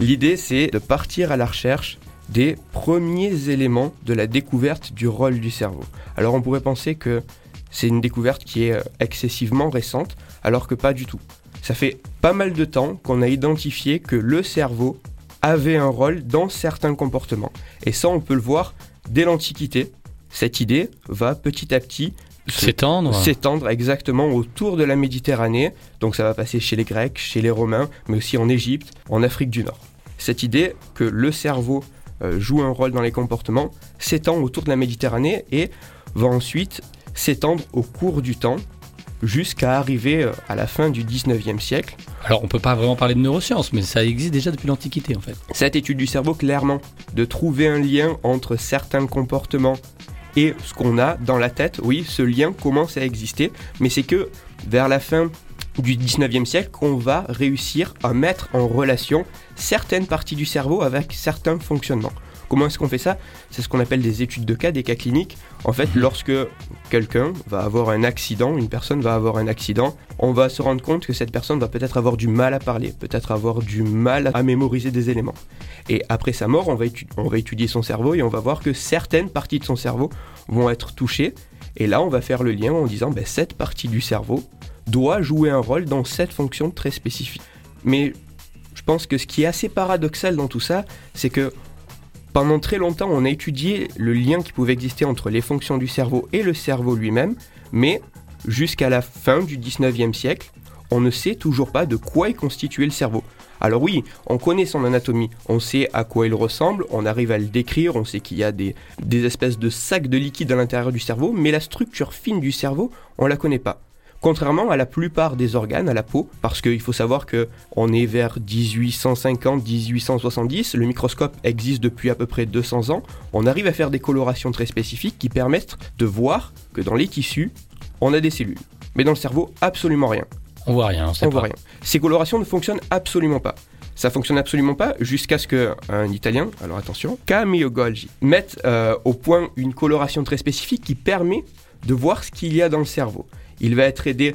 L'idée, c'est de partir à la recherche des premiers éléments de la découverte du rôle du cerveau. Alors on pourrait penser que c'est une découverte qui est euh, excessivement récente, alors que pas du tout. Ça fait pas mal de temps qu'on a identifié que le cerveau avait un rôle dans certains comportements. Et ça, on peut le voir dès l'Antiquité. Cette idée va petit à petit S'étendre S'étendre exactement autour de la Méditerranée. Donc ça va passer chez les Grecs, chez les Romains, mais aussi en Égypte, en Afrique du Nord. Cette idée que le cerveau euh, joue un rôle dans les comportements s'étend autour de la Méditerranée et va ensuite s'étendre au cours du temps jusqu'à arriver euh, à la fin du 19e siècle. Alors on peut pas vraiment parler de neurosciences, mais ça existe déjà depuis l'Antiquité en fait. Cette étude du cerveau, clairement, de trouver un lien entre certains comportements et ce qu'on a dans la tête, oui, ce lien commence à exister, mais c'est que vers la fin du 19e siècle qu'on va réussir à mettre en relation certaines parties du cerveau avec certains fonctionnements. Comment est-ce qu'on fait ça C'est ce qu'on appelle des études de cas, des cas cliniques. En fait, Mhm. lorsque quelqu'un va avoir un accident, une personne va avoir un accident, on va se rendre compte que cette personne va peut-être avoir du mal à parler, peut-être avoir du mal à mémoriser des éléments. Et après sa mort, on va, étu- on va étudier son cerveau et on va voir que certaines parties de son cerveau vont être touchées. Et là, on va faire le lien en disant, ben, cette partie du cerveau doit jouer un rôle dans cette fonction très spécifique. Mais je pense que ce qui est assez paradoxal dans tout ça, c'est que pendant très longtemps, on a étudié le lien qui pouvait exister entre les fonctions du cerveau et le cerveau lui-même, mais jusqu'à la fin du 19e siècle, on ne sait toujours pas de quoi est constitué le cerveau. Alors oui, on connaît son anatomie, on sait à quoi il ressemble, on arrive à le décrire, on sait qu'il y a des, des espèces de sacs de liquide à l'intérieur du cerveau, mais la structure fine du cerveau, on la connaît pas. Contrairement à la plupart des organes, à la peau, parce qu'il faut savoir que on est vers 1850-1870, le microscope existe depuis à peu près 200 ans, on arrive à faire des colorations très spécifiques qui permettent de voir que dans les tissus, on a des cellules. Mais dans le cerveau, absolument rien. On voit rien, on sait On pas. voit rien. Ces colorations ne fonctionnent absolument pas. Ça fonctionne absolument pas jusqu'à ce qu'un Italien, alors attention, Camillo Golgi, mette euh, au point une coloration très spécifique qui permet de voir ce qu'il y a dans le cerveau. Il va être aidé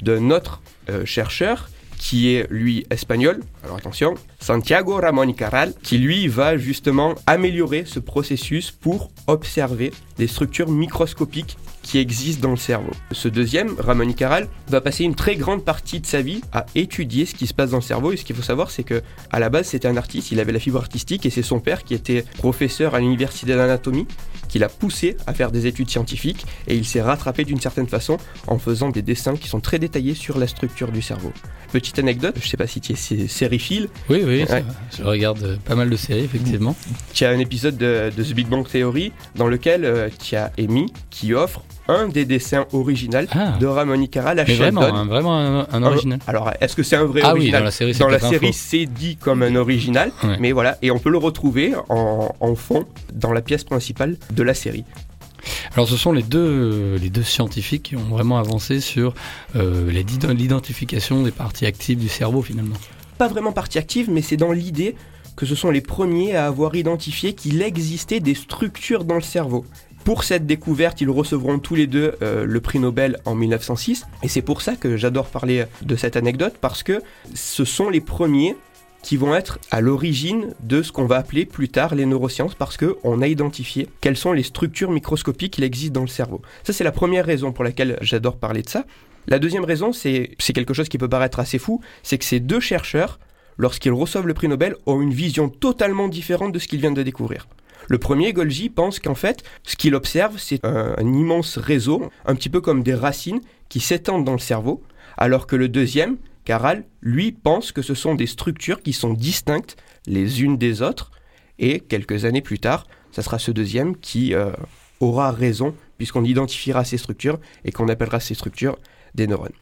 d'un autre euh, chercheur qui est lui espagnol, alors attention, Santiago Ramón Caral, qui lui va justement améliorer ce processus pour observer les structures microscopiques qui existent dans le cerveau. Ce deuxième, Ramón y Caral, va passer une très grande partie de sa vie à étudier ce qui se passe dans le cerveau. Et ce qu'il faut savoir, c'est que à la base, c'était un artiste, il avait la fibre artistique, et c'est son père qui était professeur à l'université d'anatomie qui l'a poussé à faire des études scientifiques et il s'est rattrapé d'une certaine façon en faisant des dessins qui sont très détaillés sur la structure du cerveau. Petite anecdote, je sais pas si tu es sé- sériephile, Oui, oui, Ouais. je regarde euh, pas mal de séries effectivement. tu as un épisode de, de The Big Bang Theory dans lequel euh, tu as Amy qui offre un des dessins originaux Ah, de Ramon Caral à mais vraiment, Sheldon. un, vraiment un, un original. Alors, est-ce que c'est un vrai Ah oui, original dans la série, c'est Dans la série, c'est dit comme un original, Ouais. mais voilà, et on peut le retrouver en, en fond dans la pièce principale de la série. Alors ce sont les deux, scientifiques qui ont vraiment avancé sur euh, l'identification des parties actives du cerveau finalement. Pas vraiment partie active, mais c'est dans l'idée que ce sont les premiers à avoir identifié qu'il existait des structures dans le cerveau. Pour cette découverte, ils recevront tous les deux euh, le prix Nobel en 1906. Et c'est pour ça que j'adore parler de cette anecdote, parce que ce sont les premiers qui vont être à l'origine de ce qu'on va appeler plus tard les neurosciences, parce qu'on a identifié quelles sont les structures microscopiques qui existent dans le cerveau. Ça, c'est la première raison pour laquelle j'adore parler de ça. La deuxième raison, c'est c'est quelque chose qui peut paraître assez fou, c'est que ces deux chercheurs, lorsqu'ils reçoivent le prix Nobel, ont une vision totalement différente de ce qu'ils viennent de découvrir. Le premier, Golgi, pense qu'en fait, ce qu'il observe, c'est un, un immense réseau, un petit peu comme des racines qui s'étendent dans le cerveau, alors que le deuxième, Caral, lui, pense que ce sont des structures qui sont distinctes les unes des autres, et quelques années plus tard, ça sera ce deuxième qui euh, aura raison, puisqu'on identifiera ces structures et qu'on appellera ces structures des neurones.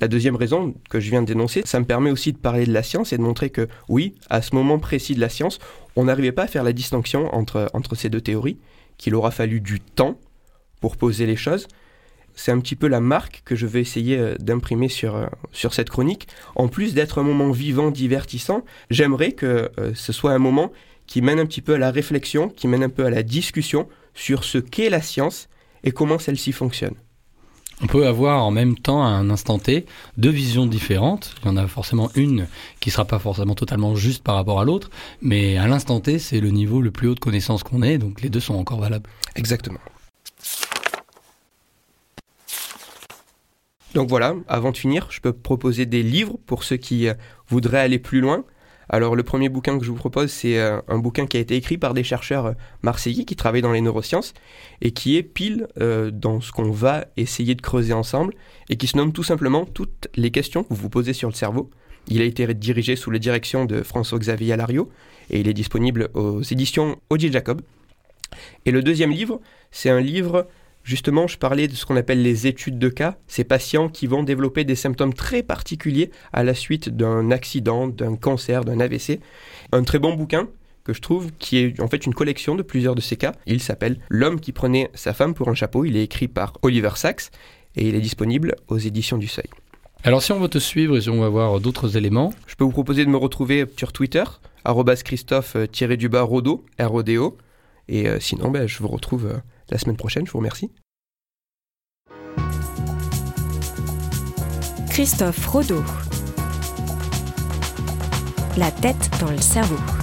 La deuxième raison que je viens de dénoncer, ça me permet aussi de parler de la science et de montrer que oui, à ce moment précis de la science, on n'arrivait pas à faire la distinction entre, entre ces deux théories, qu'il aura fallu du temps pour poser les choses. C'est un petit peu la marque que je vais essayer euh, d'imprimer sur, euh, sur cette chronique. En plus d'être un moment vivant, divertissant, j'aimerais que euh, ce soit un moment qui mène un petit peu à la réflexion, qui mène un peu à la discussion sur ce qu'est la science et comment celle-ci fonctionne. On peut avoir en même temps, à un instant T, deux visions différentes. Il y en a forcément une qui sera pas forcément totalement juste par rapport à l'autre, mais à l'instant T, c'est le niveau le plus haut de connaissance qu'on ait, donc les deux sont encore valables. Exactement. Donc voilà, avant de finir, je peux proposer des livres pour ceux qui euh, voudraient aller plus loin. Alors le premier bouquin que je vous propose, c'est euh, un bouquin qui a été écrit par des chercheurs euh, marseillais qui travaillent dans les neurosciences et qui est pile dans ce qu'on va essayer de creuser ensemble et qui se nomme tout simplement toutes les questions que vous vous posez sur le cerveau. Il a été dirigé sous la direction de François-Xavier Alario et il est disponible aux éditions Odile Jacob. Et le deuxième livre, c'est un livre Justement, je parlais de ce qu'on appelle les études de cas, ces patients qui vont développer des symptômes très particuliers à la suite d'un accident, d'un cancer, d'un AVC. Un très bon bouquin que je trouve qui est en fait une collection de plusieurs de ces cas. Il s'appelle L'homme qui prenait sa femme pour un chapeau. Il est écrit par Oliver Sacks et il est disponible aux éditions du Seuil. Alors si on veut te suivre et si on va voir d'autres éléments, je peux vous proposer de me retrouver sur Twitter Christophe-Rodo, R-O-D-O. Et euh, sinon, ben, je vous retrouve euh, la semaine prochaine. Je vous remercie. Christophe Rodeau. La tête dans le cerveau.